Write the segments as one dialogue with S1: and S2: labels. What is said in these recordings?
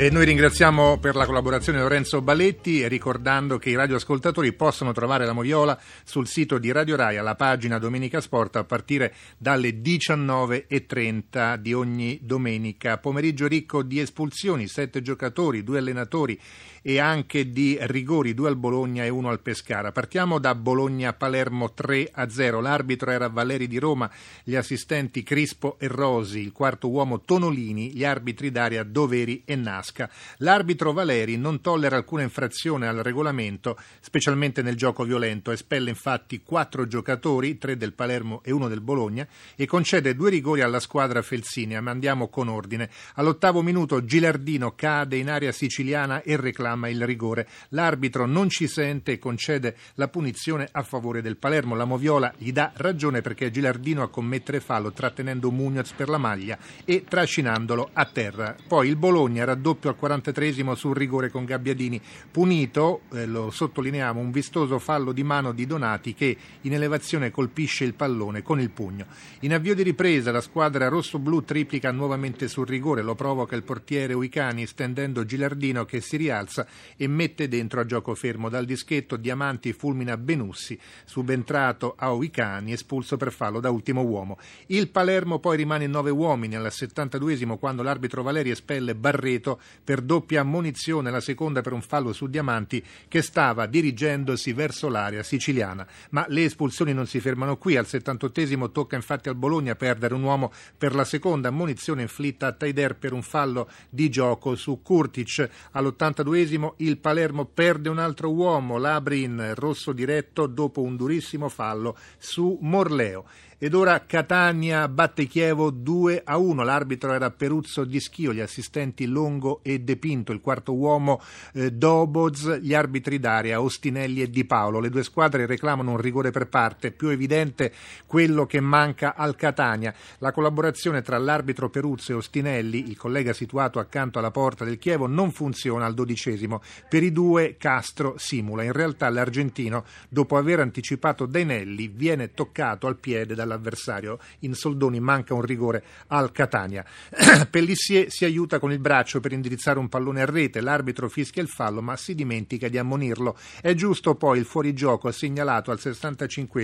S1: E noi ringraziamo per la collaborazione Lorenzo Baletti, ricordando che i radioascoltatori possono trovare la Moviola sul sito di Radio Rai alla pagina Domenica Sport a partire dalle 19.30 di ogni domenica. Pomeriggio ricco di espulsioni, sette giocatori, due allenatori e anche di rigori, due al Bologna e uno al Pescara. Partiamo da Bologna-Palermo 3 a 0. L'arbitro era Valeri di Roma, gli assistenti Crispo e Rosi, il quarto uomo Tonolini, gli arbitri d'aria Doveri e Nasca. L'arbitro Valeri non tollera alcuna infrazione al regolamento, specialmente nel gioco violento. Espelle infatti quattro giocatori, tre del Palermo e uno del Bologna, e concede due rigori alla squadra felsinea. Ma andiamo con ordine. All'ottavo minuto Gilardino cade in area siciliana e reclama il rigore. L'arbitro non ci sente e concede la punizione a favore del Palermo. La Moviola gli dà ragione perché è Gilardino a commettere fallo trattenendo Munoz per la maglia e trascinandolo a terra. Poi il Bologna raddoppio al 43 sul rigore con Gabbiadini. Punito, eh, lo sottolineiamo, un vistoso fallo di mano di Donati che in elevazione colpisce il pallone con il pugno. In avvio di ripresa la squadra rosso-blu triplica nuovamente sul rigore, lo provoca il portiere Uicani stendendo Gilardino che si rialza e mette dentro a gioco fermo dal dischetto Diamanti fulmina Benussi, subentrato a Oicani, espulso per fallo da ultimo uomo. Il Palermo poi rimane in nove uomini al 72esimo quando l'arbitro Valeri espelle Barreto per doppia ammonizione, la seconda per un fallo su Diamanti che stava dirigendosi verso l'area siciliana. Ma le espulsioni non si fermano qui, al 78esimo tocca infatti al Bologna perdere un uomo per la seconda ammonizione inflitta a Taider per un fallo di gioco su Kurtic. All'82esimo il Palermo perde un altro uomo, Labrin, rosso diretto dopo un durissimo fallo su Morleo. Ed ora Catania batte Chievo 2 a 1. L'arbitro era Peruzzo di Schio, gli assistenti Longo e De Pinto, il quarto uomo eh, Doboz, gli arbitri d'aria Ostinelli e Di Paolo. Le due squadre reclamano un rigore per parte, più evidente quello che manca al Catania. La collaborazione tra l'arbitro Peruzzo e Ostinelli, il collega situato accanto alla porta del Chievo, non funziona al dodicesimo. Per i due Castro simula. In realtà l'argentino, dopo aver anticipato Dainelli, viene toccato al piede dalla dall'avversario. In soldoni manca un rigore al Catania. Pellissier si aiuta con il braccio per indirizzare un pallone a rete, l'arbitro fischia il fallo ma si dimentica di ammonirlo. È giusto poi il fuorigioco segnalato al 65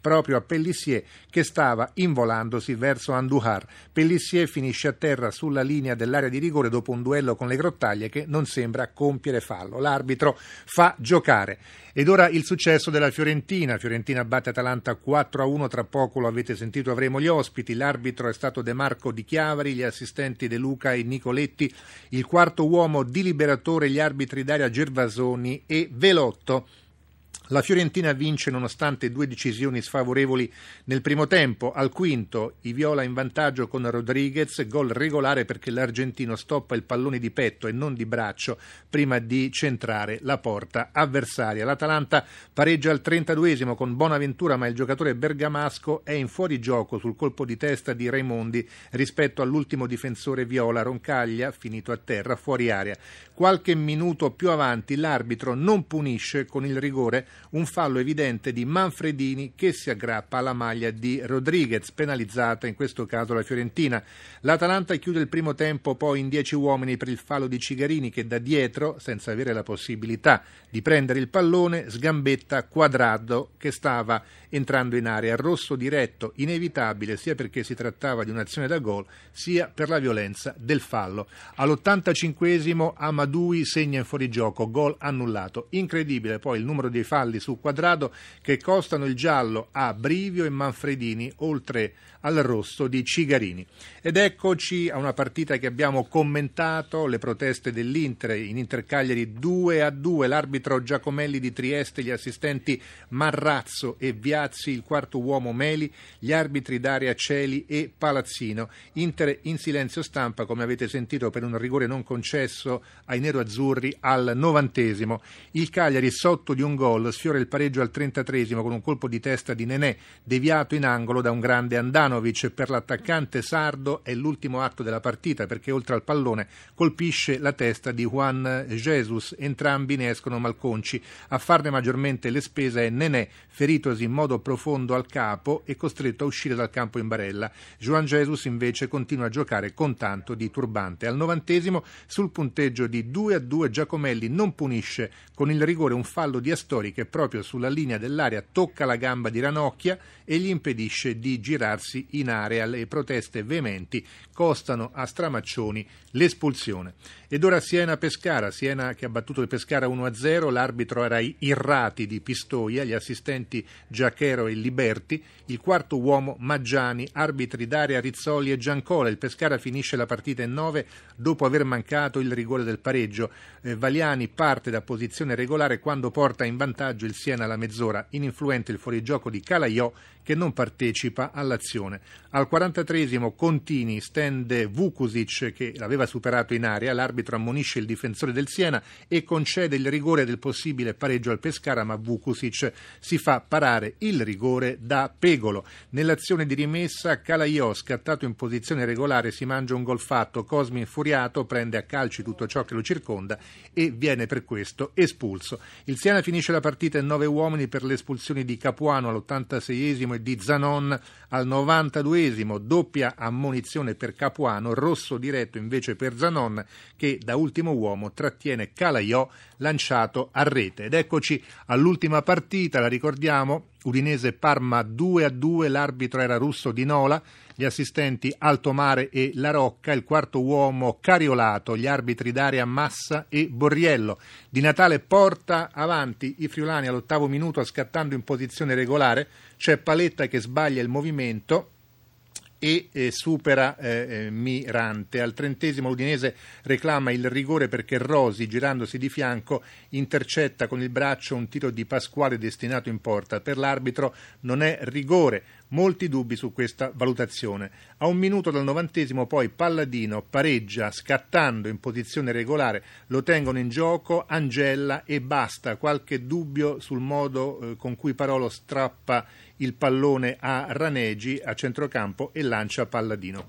S1: proprio a Pellissier che stava involandosi verso Andujar. Pellissier finisce a terra sulla linea dell'area di rigore dopo un duello con le grottaglie che non sembra compiere fallo. L'arbitro fa giocare. Ed ora il successo della Fiorentina. Fiorentina batte Atalanta 4 a 1. Tra poco lo avete sentito, avremo gli ospiti. L'arbitro è stato De Marco Di Chiavari, gli assistenti De Luca e Nicoletti. Il quarto uomo di liberatore, gli arbitri Daria Gervasoni e Velotto. La Fiorentina vince nonostante due decisioni sfavorevoli nel primo tempo. Al quinto i Viola in vantaggio con Rodriguez, gol regolare perché l'argentino stoppa il pallone di petto e non di braccio prima di centrare la porta avversaria. L'Atalanta pareggia al 32esimo con Bonaventura, ma il giocatore bergamasco è in fuorigioco sul colpo di testa di Raimondi rispetto all'ultimo difensore Viola Roncaglia, finito a terra fuori area. Qualche minuto più avanti l'arbitro non punisce con il rigore un fallo evidente di Manfredini che si aggrappa alla maglia di Rodriguez, penalizzata in questo caso la Fiorentina. L'Atalanta chiude il primo tempo poi in dieci uomini per il fallo di Cigarini che da dietro, senza avere la possibilità di prendere il pallone, sgambetta Quadrado che stava entrando in area. Rosso diretto, inevitabile sia perché si trattava di un'azione da gol sia per la violenza del fallo. All'85 Amadui segna in fuorigioco, gol annullato. Incredibile poi il numero dei falli falli su quadrato che costano il giallo a Brivio e Manfredini, oltre al rosso di Cigarini. Ed eccoci a una partita che abbiamo commentato, le proteste dell'Inter, in Inter Cagliari 2 a 2, l'arbitro Giacomelli di Trieste, gli assistenti Marrazzo e Viazzi, il quarto uomo Meli, gli arbitri Daria Celi e Palazzino. Inter in silenzio stampa, come avete sentito, per un rigore non concesso ai nero-azzurri al novantesimo. Il Cagliari sotto di un gol sfiora il pareggio al 33 con un colpo di testa di Nenè, deviato in angolo da un grande Andanovic. Per l'attaccante sardo è l'ultimo atto della partita perché oltre al pallone colpisce la testa di Juan Jesus. Entrambi ne escono malconci. A farne maggiormente le spese è Nenè, feritosi in modo profondo al capo e costretto a uscire dal campo in barella. Juan Jesus invece continua a giocare con tanto di turbante. Al novantesimo, sul punteggio di 2 a 2, Giacomelli non punisce con il rigore un fallo di Astori che proprio sulla linea dell'area tocca la gamba di Ranocchia e gli impedisce di girarsi in area. Le proteste veementi costano a Stramaccioni l'espulsione. Ed ora Siena-Pescara, Siena che ha battuto il Pescara 1-0, l'arbitro era Irrati di Pistoia, gli assistenti Giachero e Liberti, il quarto uomo Maggiani, arbitri Daria Rizzoli e Giancola. Il Pescara finisce la partita in 9 dopo aver mancato il rigore del pareggio. Eh, Valiani parte da posizione regolare quando porta in vantaggio il Siena alla mezz'ora, ininfluente il fuorigioco di Calaiò che non partecipa all'azione. Al 43 Contini stende Vukusic che l'aveva superato in area, l'arbitro ammonisce il difensore del Siena e concede il rigore del possibile pareggio al Pescara, ma Vukusic si fa parare il rigore da Pegolo. Nell'azione di rimessa Calaiò, scattato in posizione regolare, si mangia un gol fatto, Cosmi infuriato prende a calci tutto ciò che lo circonda e viene per questo espulso. Il Siena finisce la partita in nove uomini per le espulsioni di Capuano all'86esimo e di Zanon al 92esimo, doppia ammonizione per Capuano, rosso diretto invece per Zanon che da ultimo uomo trattiene Calaiò lanciato a rete. Ed eccoci all'ultima partita, la ricordiamo, Udinese Parma 2 a 2, l'arbitro era russo di Nola, gli assistenti Altomare e La Rocca, il quarto uomo Cariolato, gli arbitri Daria Massa e Borriello. Di Natale porta avanti i friulani all'ottavo minuto scattando in posizione regolare, c'è Paletta che sbaglia il movimento e eh, supera eh, Mirante. Al trentesimo l'Udinese reclama il rigore perché Rosi, girandosi di fianco, intercetta con il braccio un tiro di Pasquale destinato in porta. Per l'arbitro non è rigore. Molti dubbi su questa valutazione. A un minuto dal novantesimo poi Palladino pareggia scattando in posizione regolare, lo tengono in gioco Angella e basta. Qualche dubbio sul modo eh, con cui Parolo strappa il pallone a Ranegi a centrocampo e lancia Palladino.